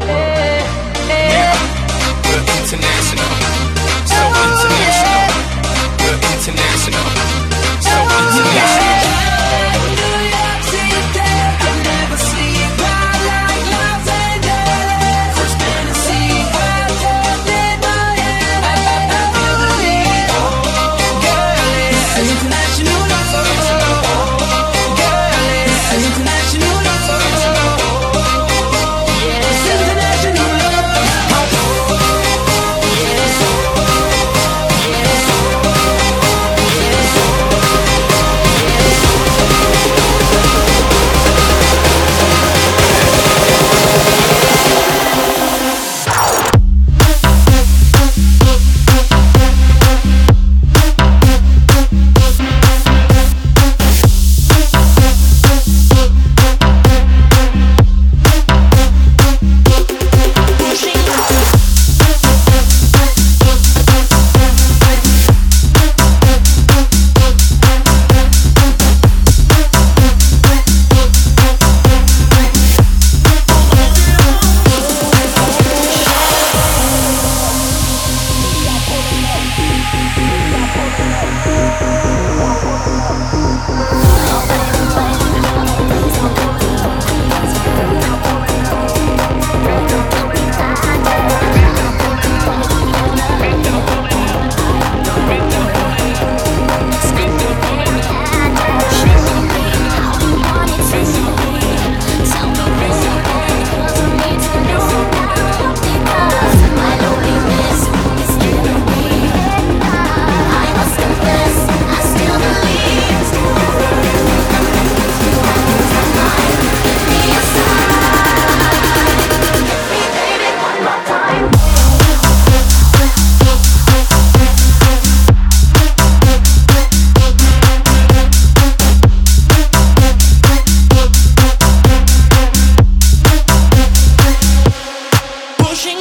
Eh, eh. International.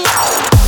Bye.